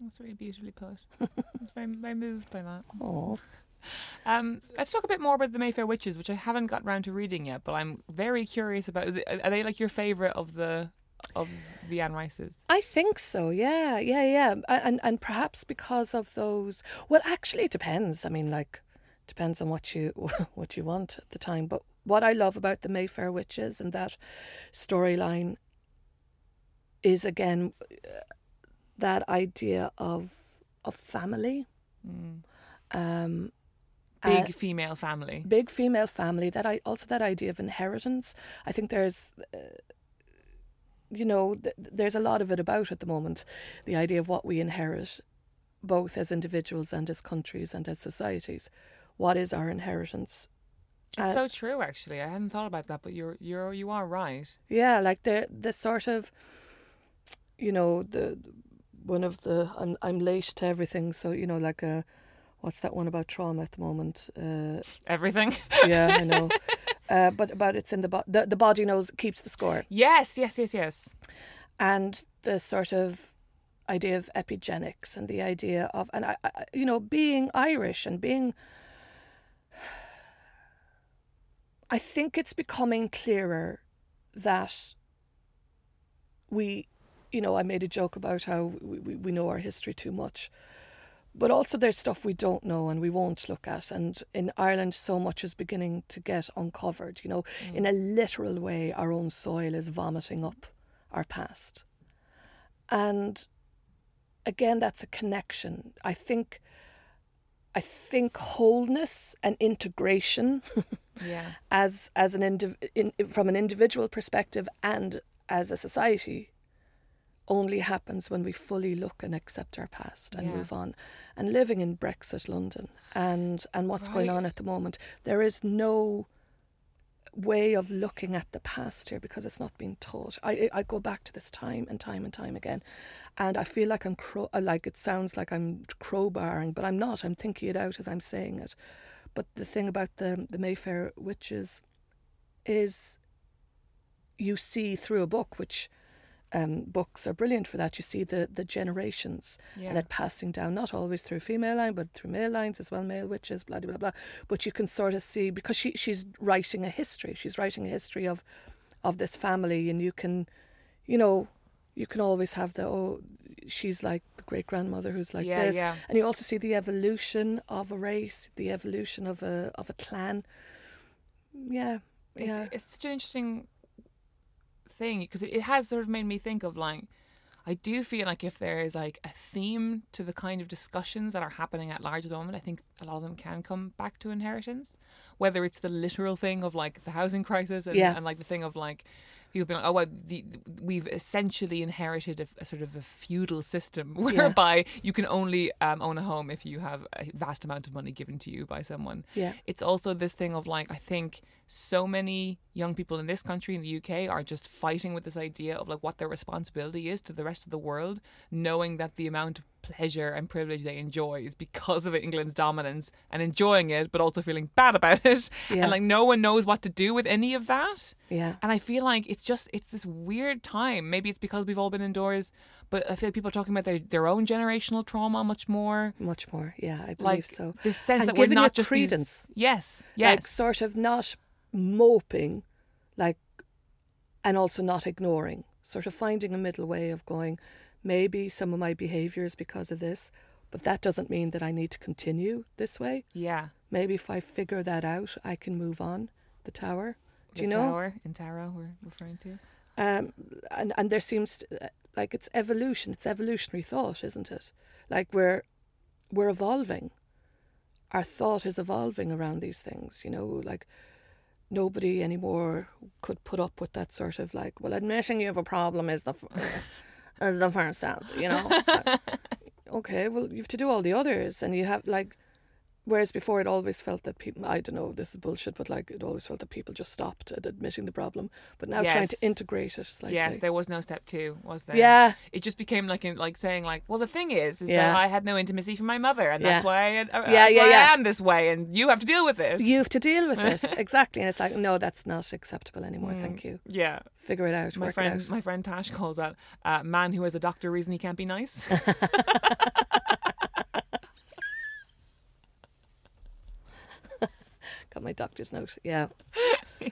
That's really beautifully put. I'm very, very moved by that. Oh, Um, let's talk a bit more about the Mayfair Witches, which I haven't got round to reading yet, but I'm very curious about. Is it, are they like your favourite of the of the Anne Rices? I think so. Yeah, yeah, yeah. And and perhaps because of those. Well, actually, it depends. I mean, like, depends on what you what you want at the time. But what I love about the Mayfair Witches and that storyline is again uh, that idea of of family. Um, Big uh, female family. big female family that i also that idea of inheritance i think there's uh, you know th- there's a lot of it about at the moment the idea of what we inherit both as individuals and as countries and as societies what is our inheritance It's uh, so true, actually. I hadn't thought about that, but you're you're you are right. yeah like the the sort of you know the one of the i'm i'm late to everything so you know like a what's that one about trauma at the moment uh Everything. yeah i know uh but about it's in the bo- the, the body knows keeps the score yes, yes, yes, yes. and the sort of idea of epigenics and the idea of and I, I you know being Irish and being I think it's becoming clearer that we, you know, I made a joke about how we, we, we know our history too much. But also, there's stuff we don't know and we won't look at. And in Ireland, so much is beginning to get uncovered. You know, mm. in a literal way, our own soil is vomiting up our past. And again, that's a connection. I think I think wholeness and integration, yeah, as as an indiv- in, from an individual perspective and as a society, only happens when we fully look and accept our past and yeah. move on. And living in Brexit London and and what's right. going on at the moment, there is no way of looking at the past here because it's not being taught. I I go back to this time and time and time again, and I feel like I'm crow uh, like it sounds like I'm crowbarring, but I'm not. I'm thinking it out as I'm saying it. But the thing about the the Mayfair witches is you see through a book which um, books are brilliant for that. You see the, the generations yeah. and it passing down, not always through female line, but through male lines as well, male witches, blah, blah, blah, blah. But you can sort of see, because she, she's writing a history, she's writing a history of, of this family, and you can, you know, you can always have the, oh, she's like the great grandmother who's like yeah, this. Yeah. And you also see the evolution of a race, the evolution of a, of a clan. Yeah. Yeah. It's, it's such an interesting thing because it, it has sort of made me think of like I do feel like if there is like a theme to the kind of discussions that are happening at large at the moment, I think a lot of them can come back to inheritance. Whether it's the literal thing of like the housing crisis and, Yeah. and like the thing of like people being like, oh, well, the, we've essentially inherited a, a sort of a feudal system whereby you can only um, own a home if you have a vast amount of money given to you by someone. Yeah. It's also this thing of like, I think so many young people in this country in the UK are just fighting with this idea of like what their responsibility is to the rest of the world, knowing that the amount of pleasure and privilege they enjoy is because of England's dominance and enjoying it, but also feeling bad about it. Yeah. And like no one knows what to do with any of that. Yeah. And I feel like it's just it's this weird time. Maybe it's because we've all been indoors, but I feel like people are talking about their, their own generational trauma much more. Much more. Yeah, I believe Like so. this sense And that we're not just these- credence. yes, yes, like sort of not moping, like, and also not ignoring. Sort of finding a middle way of going. Maybe some of my behaviour is because of this, but that doesn't mean that I need to continue this way. yeah. Maybe if I figure that out, I can move on. The tower, do you The know? tower in tarot we're referring to. Um, and and there seems to, like it's evolution. It's evolutionary thought, isn't it? Like we're we're evolving. Our thought is evolving around these things. You know, like nobody anymore could put up with that sort of like, well, admitting you have a problem is the f- is the first step. You know. It's like, okay, well, you have to do all the others, and you have like. Whereas before, it always felt that people, I don't know, this is bullshit, but like it always felt that people just stopped at admitting the problem. But now trying to integrate it slightly. Yes, there was no step two, was there? Yeah. It just became like in, like saying like, well, the thing is, is that I had no intimacy from my mother, and Yeah. that's why I, uh, Yeah, that's yeah, why yeah. I am this way, and you have to deal with it. You have to deal with it. exactly. And it's like, no, that's not acceptable anymore. Thank you. yeah. Figure it out. Mm. My friend, out. my friend Tash calls that uh, man who has a doctor reason he can't be nice. Got my doctor's note. Yeah.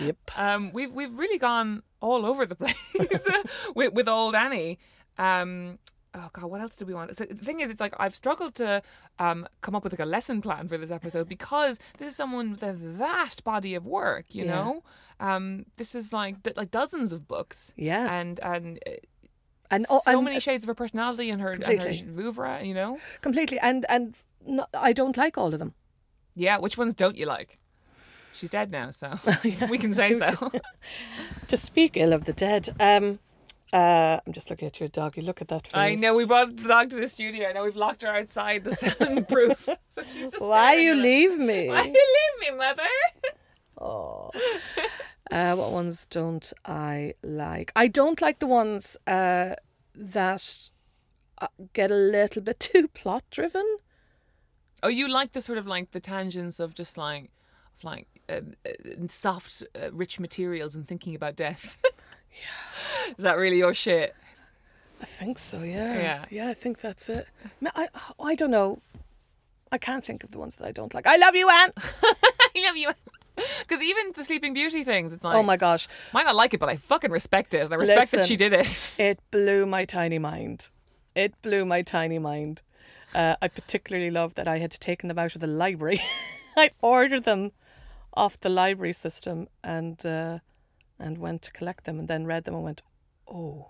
yep. um, we've we've really gone all over the place with with old Annie. Um, oh god, what else do we want? So the thing is, it's like I've struggled to um, come up with like a lesson plan for this episode because this is someone with a vast body of work. You Yeah. know, um, this is like d- like dozens of books. Yeah. and and. uh, And so and, many shades of her personality and her, and her Completely. oeuvre, you know. completely. And and no, I don't like all of them. Yeah, which ones don't you like? She's dead now, so we can say so. To speak ill of the dead. Um. Uh, I'm just looking at your dog. You look at that face. I know we brought the dog to the studio. I know we've locked her outside the soundproof. so she's just Why you leave me? Why you leave me, mother? Oh. uh, what ones don't I like? I don't like the ones uh, that uh, get a little bit too plot driven. Oh, you like the sort of like the tangents of just like, of like um, uh, soft, uh, rich materials and thinking about death. yeah. Is that really your shit? I think so. Yeah. Yeah. Yeah. I think that's it. I I don't know. I can't think of the ones that I don't like. I love you, Anne. I love you. Because even the Sleeping Beauty things, it's like, oh my gosh, might not like it, but I fucking respect it. And I respect that she did it. it blew my tiny mind. It blew my tiny mind. Uh, I particularly love that I had taken them out of the library. I ordered them off the library system and uh, and went to collect them and then read them and went, oh.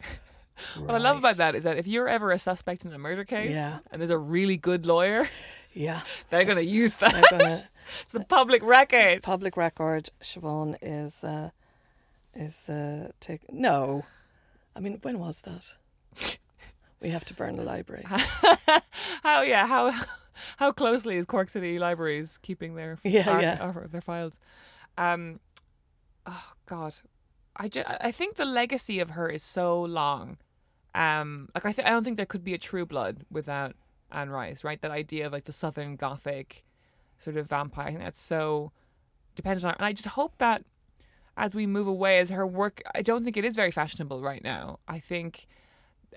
What I love about that is that if you're ever a suspect in a murder case Yeah. and there's a really good lawyer, Yeah. they're going to use that. Gonna it's the public record. public record. Siobhan is uh, is uh, take no. I mean, when was that? We have to burn the library. how yeah how how closely is Cork City Libraries keeping their Yeah, arch- yeah. or their files? Um, oh God, I ju- I think the legacy of her is so long. Um, like I th- I don't think there could be a True Blood without Anne Rice, right? That idea of like the Southern Gothic sort of vampire. I think that's so dependent on her. And I just hope that as we move away, as her work, I don't think it is very fashionable right now. I think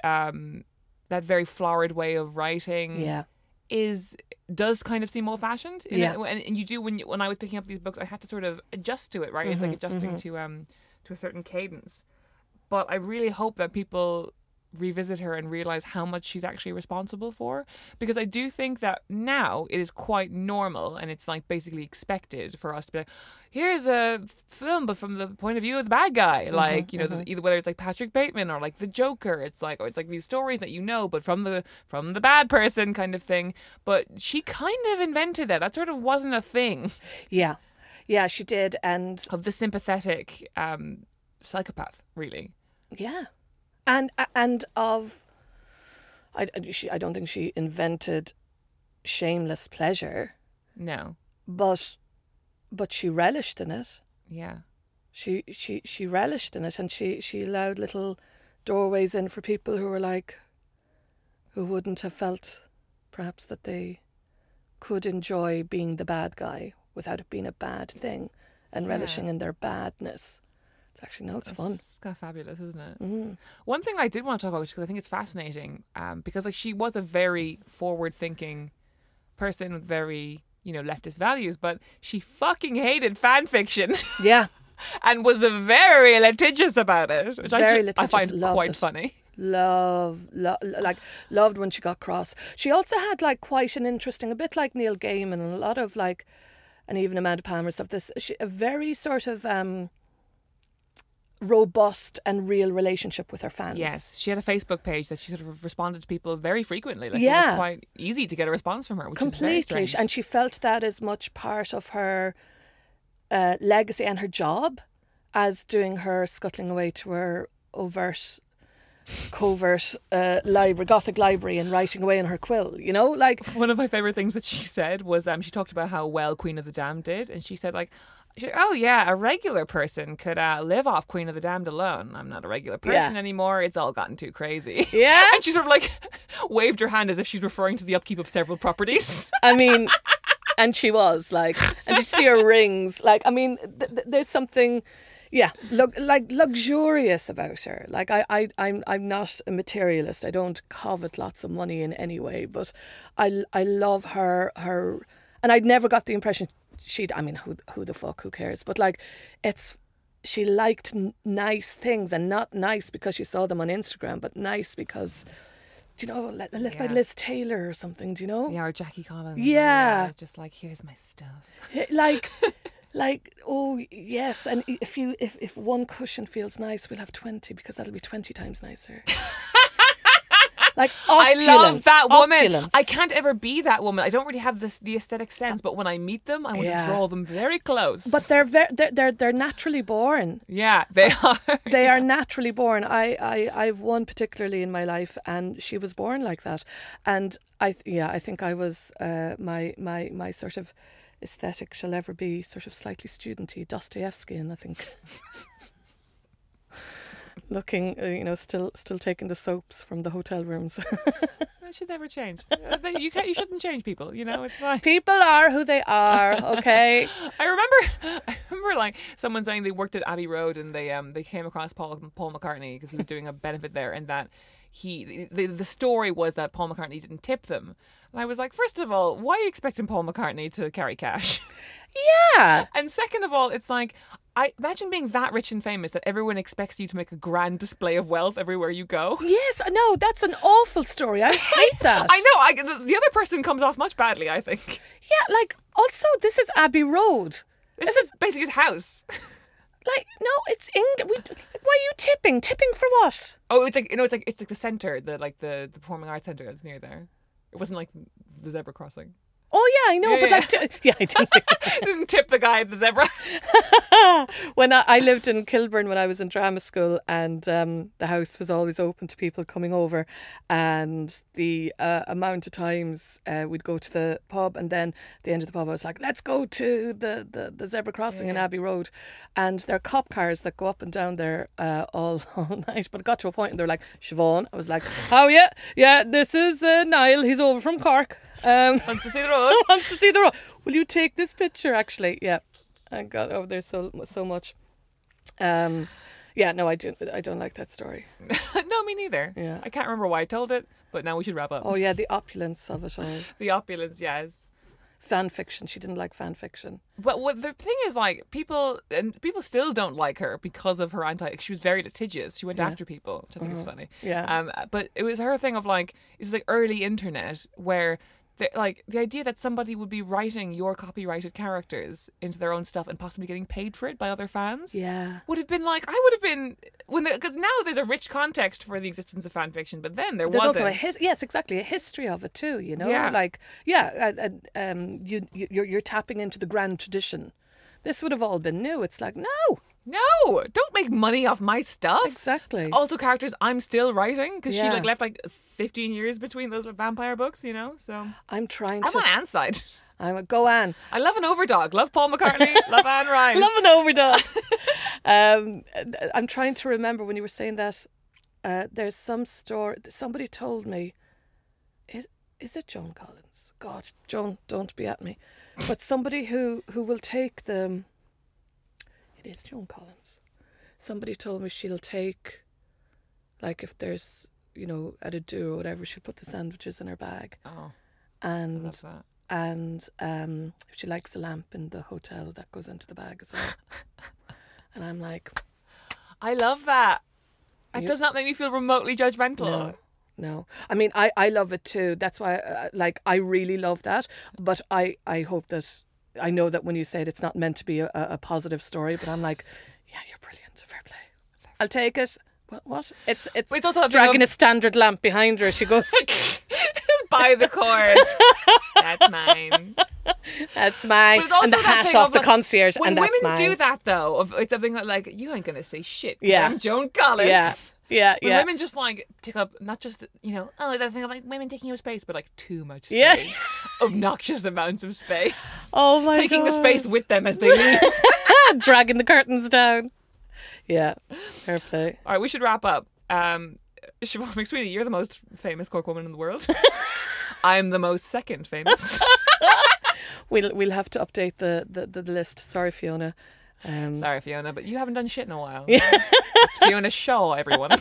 um, that very florid way of writing Yeah. is does kind of seem old fashioned. Yeah. and, and you do when you, when I was picking up these books, I had to sort of adjust to it. Right, it's like Mm-hmm, adjusting to um to a certain cadence. But I really hope that people revisit her and realize how much she's actually responsible for because I do think that now it is quite normal and it's like basically expected for us to be like here's a film but from the point of view of the bad guy like you know the, either whether it's like Patrick Bateman or like the Joker it's like or it's like these stories that you know but from the from the bad person kind of thing but she kind of invented that that sort of wasn't a thing Yeah. Yeah, she did. And of the sympathetic um psychopath really yeah. And and of I, she, I don't think she invented shameless pleasure, no but but she relished in it. yeah She she she relished in it and she she allowed little doorways in for people who were like who wouldn't have felt perhaps that they could enjoy being the bad guy without it being a bad thing and Yeah. relishing in their badness. Actually no, it's fun. It's kind of fabulous, isn't it? Mm. One thing I did want to talk about, because I think it's fascinating, um, because like she was a very forward-thinking person with very you know leftist values, but she fucking hated fan fiction Yeah, and was very litigious about it, which I, Very I litigious, find loved quite it. funny. love, lo- like loved when she got cross. She also had like quite an interesting, a bit like Neil Gaiman and a lot of like, and even Amanda Palmer stuff. This she, a very sort of um robust and real relationship with her fans. Yes, she had a Facebook page that she sort of responded to people very frequently. Like it Yeah. was quite easy to get a response from her, which completely, and she felt that as much part of her uh, legacy and her job as doing her scuttling away to her overt. Covert uh, library, Gothic library, and writing away in her quill. You know, like One of my favorite things that she said was um, she talked about how well Queen of the Damned did, and she said like, "Oh yeah, a regular person could uh, live off Queen of the Damned alone. I'm not a regular person Yeah. anymore. It's all gotten too crazy." Yeah. and she sort of like waved her hand as if she's referring to the upkeep of several properties. I mean, and she was like, and you see her rings? Like, I mean, th- th- there's something, yeah, look, like luxurious about her. Like, I, I, I'm, I'm not a materialist. I don't covet lots of money in any way, but I, I love her, her, and I'd never got the impression she'd. I mean, who, who the fuck, who cares? But like, it's. She liked n- nice things and not nice because she saw them on Instagram, but nice because, do you know, let, buy Yeah. Liz Taylor or something, do you know? yeah, or Jackie Collins. Oh, or, Yeah. just like here's my stuff. like like oh yes and if you if, if one cushion feels nice we'll have 20 because that'll be 20 times nicer like I love that woman. opulence. I can't ever be that woman. I don't really have this the aesthetic sense, but when I meet them, I want Yeah. to draw them very close. but they're, very they're they're they're naturally born yeah, they are. they are naturally born I, I i've one particularly in my life and she was born like that and i th- yeah i think i was uh my my my sort of aesthetic shall ever be sort of slightly studenty dostoevsky and i think looking uh, you know still still taking the soaps from the hotel rooms That should never change. Uh, You can't. You shouldn't change people. You know, it's fine. people are who they are okay I remember. I remember like someone saying they worked at Abbey Road and they um they came across Paul Paul McCartney because he was doing a benefit there and that he the the story was that Paul McCartney didn't tip them. And I was like, first of all, why are you expecting Paul McCartney to carry cash? Yeah. and second of all, it's like I imagine being that rich and famous that everyone expects you to make a grand display of wealth everywhere you go. Yes, no, that's an awful story. I hate that. I know. I, the, the other person comes off much badly. I think Yeah, like also this is Abbey Road. this is basically his house. Like no, it's England. We, why are you tipping? Tipping for what? Oh, it's like you know, it's like it's like the center, the like the the performing arts center that's near there. It wasn't like the zebra crossing. Oh yeah, I know, Yeah, but yeah. like, t- yeah, I didn't. Didn't tip the guy at the zebra. when I, I lived in Kilburn when I was in drama school, and um, the house was always open to people coming over, and the uh, amount of times uh, we'd go to the pub, and then at the end of the pub, I was like, "Let's go to the the, the zebra crossing in Abbey Road," and there are cop cars that go up and down there uh, all all night. But it got to a point, and they're like, "Siobhan," I was like, "Oh yeah, yeah, this is uh, Niall. He's over from Cork." Um, Wants to see the road. wants to see the road. Will you take this picture? Actually, yeah, I got over there so so much. Um, yeah, no, I do. I don't like that story. no, me neither. Yeah. I can't remember why I told it, but now we should wrap up. Oh yeah, the opulence of it all. The opulence, yes. Fan fiction. She didn't like fan fiction. But what the thing is, like people and people still don't like her because of her anti. She was very litigious. She went after people, which I think is funny. Yeah. Um, but it was her thing of like it's like early internet where. Like the idea that somebody would be writing your copyrighted characters into their own stuff and possibly getting paid for it by other fans Yeah. would have been like I would have been when because now there's a rich context for the existence of fan fiction, but then there wasn't. also a his- yes, exactly a history of it too. You know, Yeah. like yeah, uh, um, you you- you're you're tapping into the grand tradition. This would have all been new. It's like no, no, don't make money off my stuff. exactly. Also, characters I'm still writing because she like left like 15 years between those vampire books, you know. So I'm trying to I'm to. on Anne's side. I'm a, go on. I love an overdog. Love Paul McCartney. love Anne Rice. Love an overdone. um, I'm trying to remember when you were saying that. Uh, there's some story. Somebody told me. Is is it Joan Collins? God, Joan, don't be at me. But somebody who who will take the. It is Joan Collins. Somebody told me she'll take. Like if there's you know at a do or whatever, she'll put the sandwiches in her bag, Oh, and and um, if she likes a lamp in the hotel, that goes into the bag as well. and I'm like, I love that. It You- does not make me feel remotely judgmental. no, no. I mean, I, I love it too. That's why, uh, like, I really love that. But I, I hope that I know that when you say it, it's not meant to be a, a positive story. But I'm like, yeah, you're brilliant. Fair play. I'll take it. What? What? It's it's But it's also that thing dragging a standard lamp behind her. She goes, By the cord. That's mine. "That's mine." And the hat off of, the like, concierge, When and that's women mine. do that, though, of it's something like, you ain't gonna say shit. Yeah. I'm Joan Collins. Yeah, yeah, When yeah. women just like take up not just you know oh that thing of like women taking up space, but like too much space, Yeah. obnoxious amounts of space, Oh my taking the space with them as they leave. dragging the curtains down. Yeah, fair play. All right, we should wrap up. Um, Siobhan McSweeney, you're the most famous Cork woman in the world. I'm the most second famous. We'll we'll have to update the, the, the list. Sorry, Fiona. Um, Sorry, Fiona, but you haven't done shit in a while. it's Fiona's show, everyone.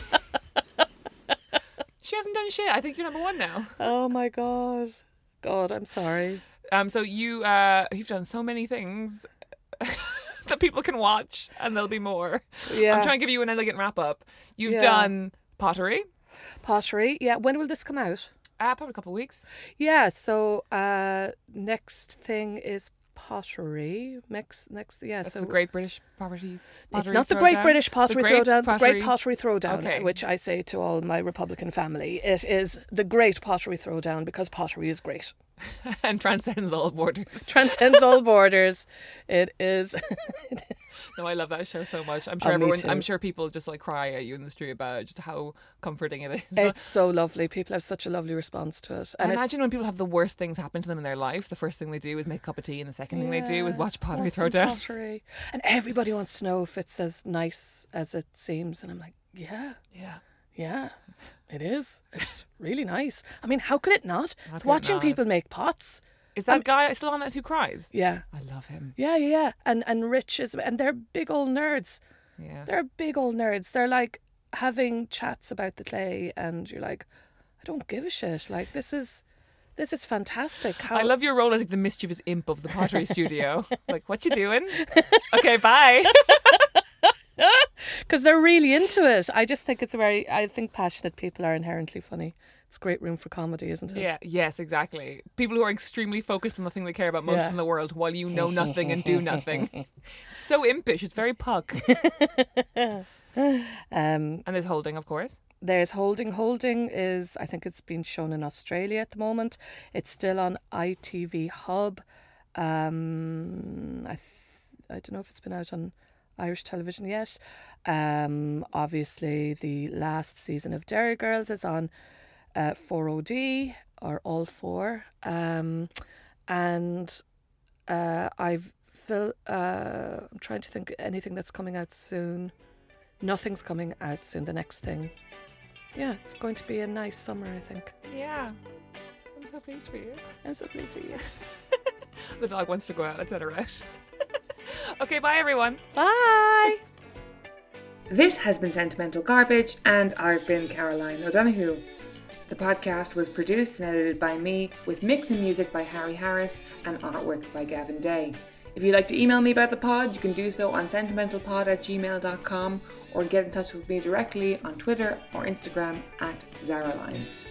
she hasn't done shit. I think you're number one now. Oh my god, God, I'm sorry. Um, so you uh, you've done so many things that people can watch, and there'll be more. Yeah, I'm trying to give you an elegant wrap up. You've Yeah. done pottery, pottery. Yeah, when will this come out? uh, probably a couple of weeks. Yeah, so uh, next thing is pottery. Next, next, yeah. That's so the Great British Pottery. It's not the Great Throwdown. British Pottery Throwdown, the Pottery- Great Pottery Throwdown, Okay. which I say to all my Republican family. It is the Great Pottery Throwdown because pottery is great. and transcends all borders. Transcends all borders. It is. No, I love that show so much. I'm uh, sure Oh, everyone. I'm sure people just like cry at you in the street about just how comforting it is. it's so lovely. People have such a lovely response to it. I imagine when people have the worst things happen to them in their life, the first thing they do is make a cup of tea, and the second thing they do is watch pottery want some throwdown. Pottery. And everybody wants to know if it's as nice as it seems. And I'm like, yeah, Yeah. yeah, it is. It's really nice. I mean, how could it not? How It's could it watching not? people make pots. Is that guy still on it who cries? Yeah. I love him. Yeah, yeah, and and rich is, and they're big old nerds. Yeah. They're big old nerds. They're like, having chats about the clay, and you're like, I don't give a shit. Like this is this is fantastic. How I love your role as like the mischievous imp of the pottery studio. Like, what you doing? Okay, bye. because they're really into it. I just think it's a very. I think passionate people are inherently funny. It's great room for comedy, isn't it? Yeah, yes, exactly. People who are extremely focused on the thing they care about most Yeah. in the world while you know nothing and do nothing. So impish. It's very puck. Um, And there's holding, of course. there's holding. Holding is. I think it's been shown in Australia at the moment. It's still on ITV Hub. Um, I. Th- I don't know if it's been out on Irish television yet. Um, obviously, the last season of Derry Girls is on uh, 4OD or All Four. Um, and uh, I've fil- uh, I'm trying to think anything that's coming out soon. Nothing's coming out soon. The next thing, yeah, it's going to be a nice summer. I think. Yeah. I'm so pleased for you. I'm so pleased for you. The dog wants to go out. Let's let her out. okay, bye everyone. Bye. This has been Sentimental Garbage, and I've been Caroline O'Donoghue. The podcast was produced and edited by me, with mix and music by Harry Harris and artwork by Gavin Day. If you'd like to email me about the pod, you can do so on sentimentalpod at gmail.com or get in touch with me directly on Twitter or Instagram at Czaroline.